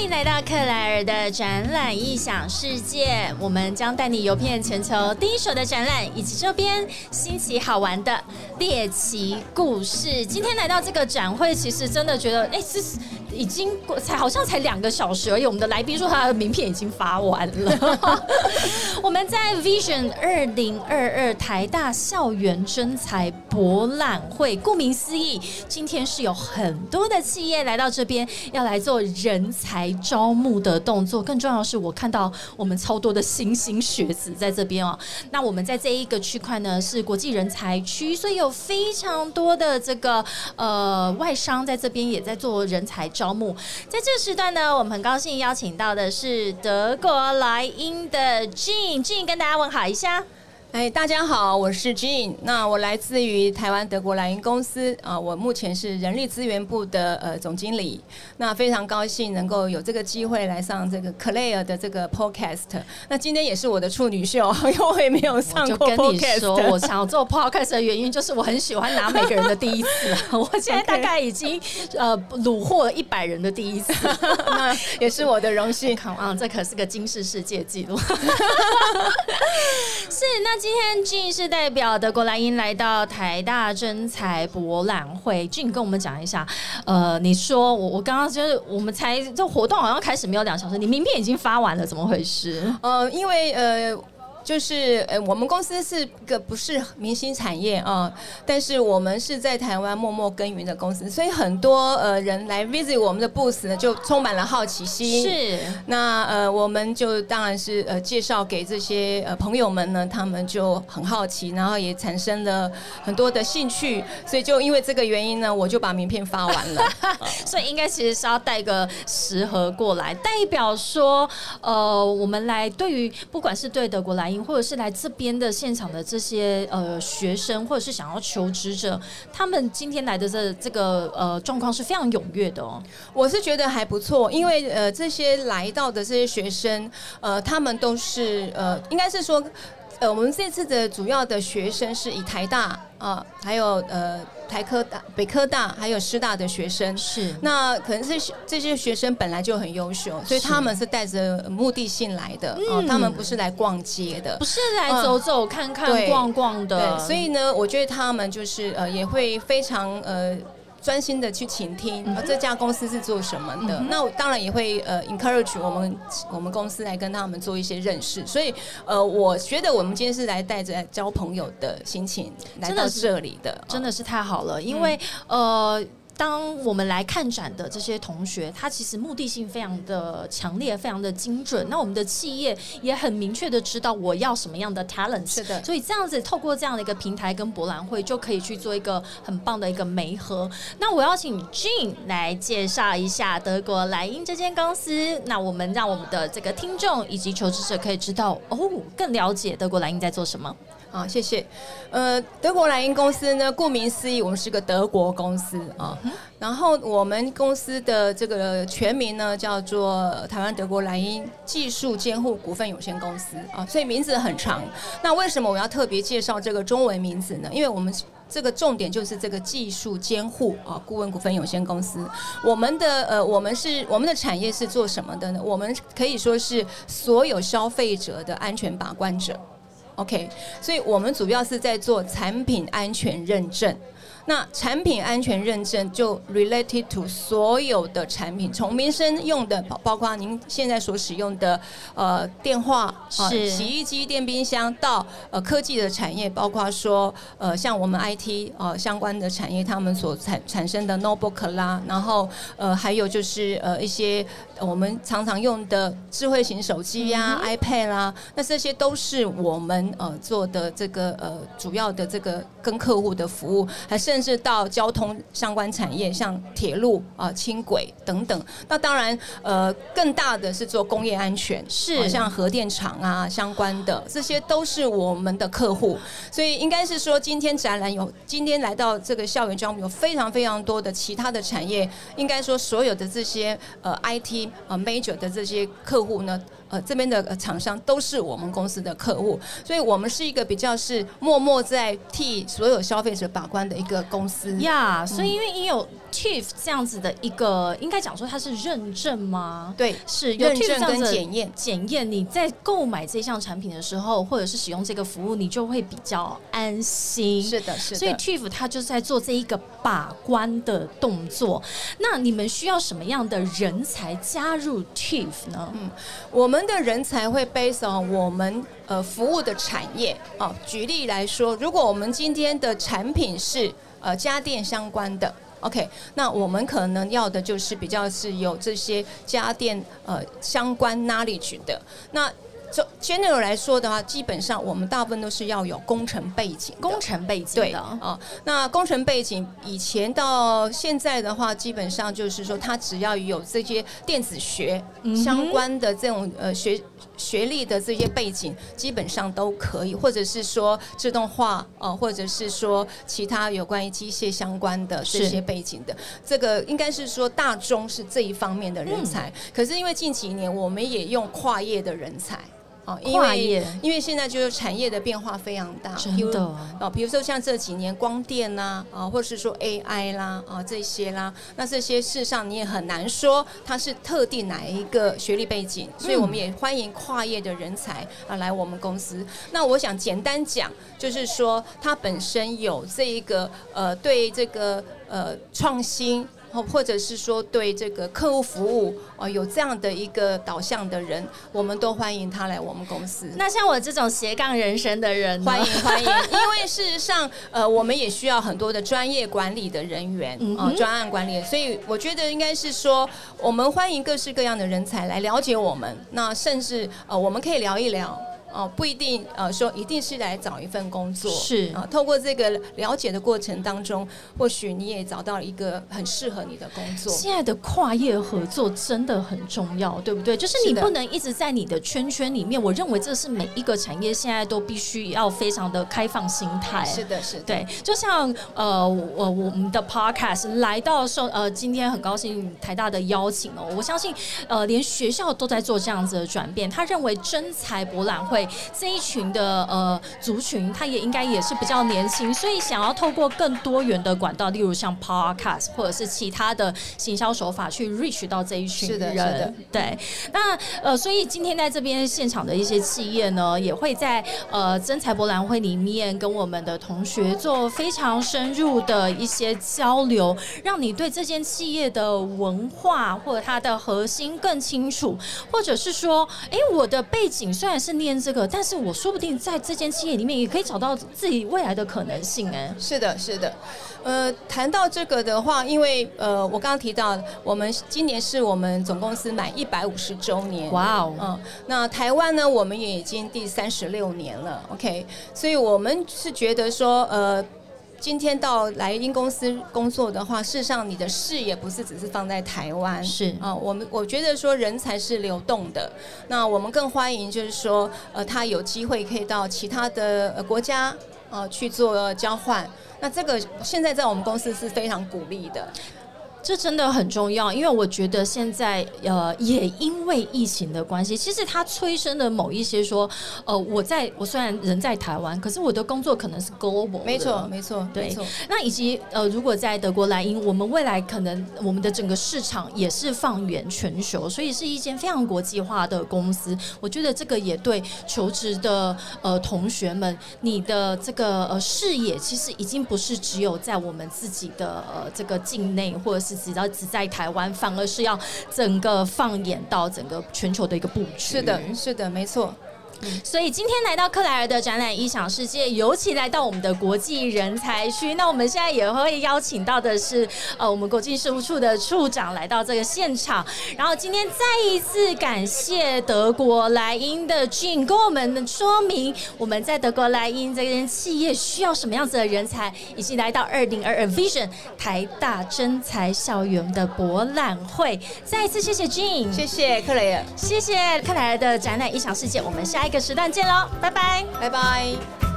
欢迎来到克莱尔的展览异想世界，我们将带你游遍全球第一手的展览以及周边新奇好玩的猎奇故事。今天来到这个展会，其实真的觉得，哎，这是。已经过才好像才两个小时而已，我们的来宾说他的名片已经发完了。我们在 Vision 二零二二台大校园征才博览会，顾名思义，今天是有很多的企业来到这边，要来做人才招募的动作。更重要的是，我看到我们超多的新兴学子在这边哦。那我们在这一个区块呢，是国际人才区，所以有非常多的这个呃外商在这边也在做人才。招募，在这个时段呢，我们很高兴邀请到的是德国莱茵的 Jean，Jean 跟大家问好一下。哎，大家好，我是 Jean。那我来自于台湾德国莱茵公司啊，我目前是人力资源部的呃总经理。那非常高兴能够有这个机会来上这个 Claire 的这个 Podcast。那今天也是我的处女秀，因为我也没有上过 Podcast。我想做 Podcast 的原因就是我很喜欢拿每个人的第一次。我现在大概已经呃虏获了一百人的第一次，那也是我的荣幸。啊，这可是个惊世世界纪录。是那。今天俊是代表德国莱茵来到台大真才博览会，俊跟我们讲一下。呃，你说我我刚刚就是我们才这活动好像开始没有两小时，你名片已经发完了，怎么回事？呃，因为呃。就是呃，我们公司是个不是明星产业啊，但是我们是在台湾默默耕耘的公司，所以很多呃人来 visit 我们的 booth 呢，就充满了好奇心。是，那呃，我们就当然是呃介绍给这些呃朋友们呢，他们就很好奇，然后也产生了很多的兴趣，所以就因为这个原因呢，我就把名片发完了。所以应该其实是要带个十盒过来，代表说呃，我们来对于不管是对德国来。或者是来这边的现场的这些呃学生，或者是想要求职者，他们今天来的这这个呃状况是非常踊跃的哦。我是觉得还不错，因为呃这些来到的这些学生，呃他们都是呃应该是说。呃，我们这次的主要的学生是以台大啊，还有呃台科大、北科大，还有师大的学生。是，那可能是这些学生本来就很优秀，所以他们是带着目的性来的，哦，他们不是来逛街的，不是来走走看看、逛逛的。对，所以呢，我觉得他们就是呃，也会非常呃。专心的去倾听，这家公司是做什么的？那我当然也会呃 encourage 我们我们公司来跟他们做一些认识。所以呃，我觉得我们今天是来带着交朋友的心情来到这里的，真的是太好了，因为呃。当我们来看展的这些同学，他其实目的性非常的强烈，非常的精准。那我们的企业也很明确的知道我要什么样的 talent，是的。所以这样子透过这样的一个平台跟博览会，就可以去做一个很棒的一个媒合。那我要请 Jean 来介绍一下德国莱茵这间公司。那我们让我们的这个听众以及求职者可以知道哦，更了解德国莱茵在做什么。好，谢谢。呃，德国莱茵公司呢，顾名思义，我们是个德国公司啊。然后我们公司的这个全名呢，叫做台湾德国莱茵技术监护股份有限公司啊，所以名字很长。那为什么我要特别介绍这个中文名字呢？因为我们这个重点就是这个技术监护啊顾问股份有限公司。我们的呃，我们是我们的产业是做什么的呢？我们可以说是所有消费者的安全把关者。OK，所以我们主要是在做产品安全认证。那产品安全认证就 related to 所有的产品，从民生用的，包包括您现在所使用的呃电话、是。洗衣机、电冰箱，到呃科技的产业，包括说呃像我们 IT 呃相关的产业，他们所产产生的 notebook 啦，然后呃还有就是呃一些我们常常用的智慧型手机呀、iPad 啦，那这些都是我们呃做的这个呃主要的这个跟客户的服务，还甚。至到交通相关产业，像铁路啊、轻轨等等。那当然，呃，更大的是做工业安全，是像核电厂啊相关的，这些都是我们的客户。所以应该是说，今天展览有今天来到这个校园中，有非常非常多的其他的产业。应该说，所有的这些呃 IT 呃 major 的这些客户呢。呃，这边的厂商都是我们公司的客户，所以我们是一个比较是默默在替所有消费者把关的一个公司呀。所以因为你有 TIFF 这样子的一个，应该讲说它是认证吗？对，是有认 TIFF 证这样子的跟检验。检验，你在购买这项产品的时候，或者是使用这个服务，你就会比较安心。是的，是的。所以 TIFF 它就是在做这一个把关的动作。那你们需要什么样的人才加入 TIFF 呢？嗯，我们的人才会 base on 我们呃服务的产业哦。举例来说，如果我们今天的产品是呃家电相关的，OK，那我们可能要的就是比较是有这些家电呃相关 knowledge 的那。就 general 来说的话，基本上我们大部分都是要有工程背景，工程背景对的。啊、那工程背景以前到现在的话，基本上就是说，他只要有这些电子学相关的这种呃学学历的这些背景，基本上都可以，或者是说自动化呃，或者是说其他有关于机械相关的这些背景的，这个应该是说大中是这一方面的人才。嗯可是因为近几年我们也用跨业的人才。哦，因为因为现在就是产业的变化非常大，真的哦，比如说像这几年光电啦，啊，或者是说 AI 啦，啊这些啦，那这些事实上你也很难说它是特定哪一个学历背景，所以我们也欢迎跨业的人才啊来我们公司。那我想简单讲，就是说它本身有这一个呃对这个呃创新。或或者是说对这个客户服务呃有这样的一个导向的人，我们都欢迎他来我们公司。那像我这种斜杠人生的人呢，欢迎欢迎，因为事实上，呃，我们也需要很多的专业管理的人员啊、专案管理，所以我觉得应该是说，我们欢迎各式各样的人才来了解我们，那甚至呃，我们可以聊一聊。哦，不一定呃，说一定是来找一份工作，是啊、透过这个了解的过程当中，或许你也找到了一个很适合你的工作。现在的跨业合作真的很重要，对不对？就是你不能一直在你的圈圈里面。我认为这是每一个产业现在都必须要非常的开放心态。是的，是的，对，就像呃，我我们的 podcast 来到受呃，今天很高兴台大的邀请哦，我相信呃，连学校都在做这样子的转变。他认为真才博览会这一群的呃族群，他也应该也是比较年轻，所以想要透过更多元的管道，例如像 podcast 或者是其他的行销手法去 reach 到这一群是的人。是的对，那呃，所以今天在这边现场的一些企业呢，也会在呃真才博览会里面跟我们的同学做非常深入的一些交流，让你对这间企业的文化或者它的核心更清楚，或者是说，哎，我的背景虽然是念这个，但是我说不定在这间企业里面也可以找到自己未来的可能性。哎，是的，是的。呃，谈到这个的话，因为呃，我刚刚提到，我们今年是我们总公司满一百五十周年。哇哦，嗯，那台湾呢，我们也已经第三十六年了，OK，所以我们是觉得说，呃，今天到来英公司工作的话，事实上你的视野不是只是放在台湾，是。啊、我们我觉得说人才是流动的，那我们更欢迎就是说，呃，他有机会可以到其他的呃国家呃去做交换，那这个现在在我们公司是非常鼓励的，这真的很重要，因为我觉得现在呃，也因为疫情的关系，其实它催生了某一些说，呃，我在我虽然人在台湾，可是我的工作可能是 global 没错，没错，对，那以及呃，如果在德国莱茵，我们未来可能我们的整个市场也是放眼全球，所以是一间非常国际化的公司。我觉得这个也对求职的呃同学们，你的这个呃视野其实已经不是只有在我们自己的呃这个境内，或者是只要只在台湾，反而是要整个放眼到整个全球的一个布局。是的，是的，没错。所以今天来到克莱尔的展览异想世界，尤其来到我们的国际人才区。那我们现在也会邀请到的是，呃，我们国际事务处的处长来到这个现场。然后今天再一次感谢德国莱茵的 Jean 跟我们说明我们在德国莱茵这间企业需要什么样子的人才，以及来到二零二二 Vision 台大真才校园的博览会。再一次谢谢 Jean，谢谢克莱尔，谢谢克莱尔的展览异想世界，我们下个时段见喽，拜拜。拜拜。